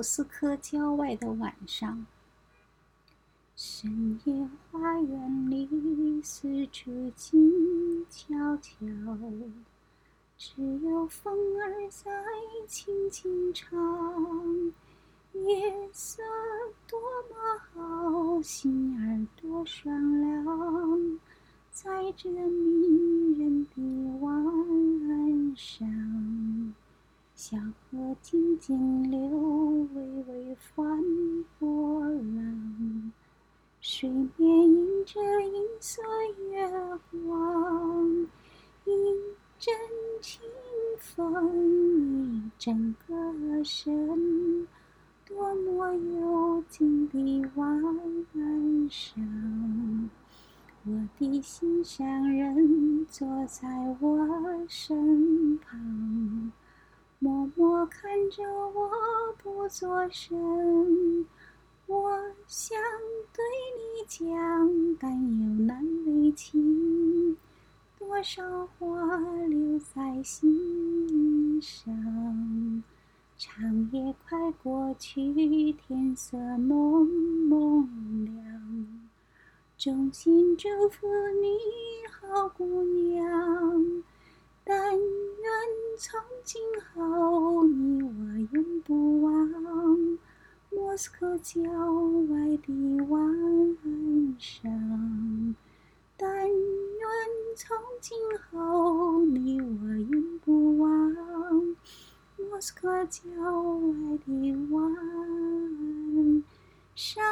莫斯科郊外的晚上，深夜花园里，四处静悄悄，只有风儿在轻轻唱。夜色多么好，心儿多霜凉，在这迷人的晚上。小河静静流，微微泛波浪。水面映着银色月光，一阵清风，一阵歌声，多么幽静的晚上。我的心上人坐在我身旁。默默看着我不作声，我想对你讲，但又难为情。多少话留在心上，长夜快过去，天色蒙蒙亮。衷心祝福你好，姑娘。后你我永不忘莫斯科郊外的晚上。但愿从今后你我永不忘莫斯科郊外的晚上。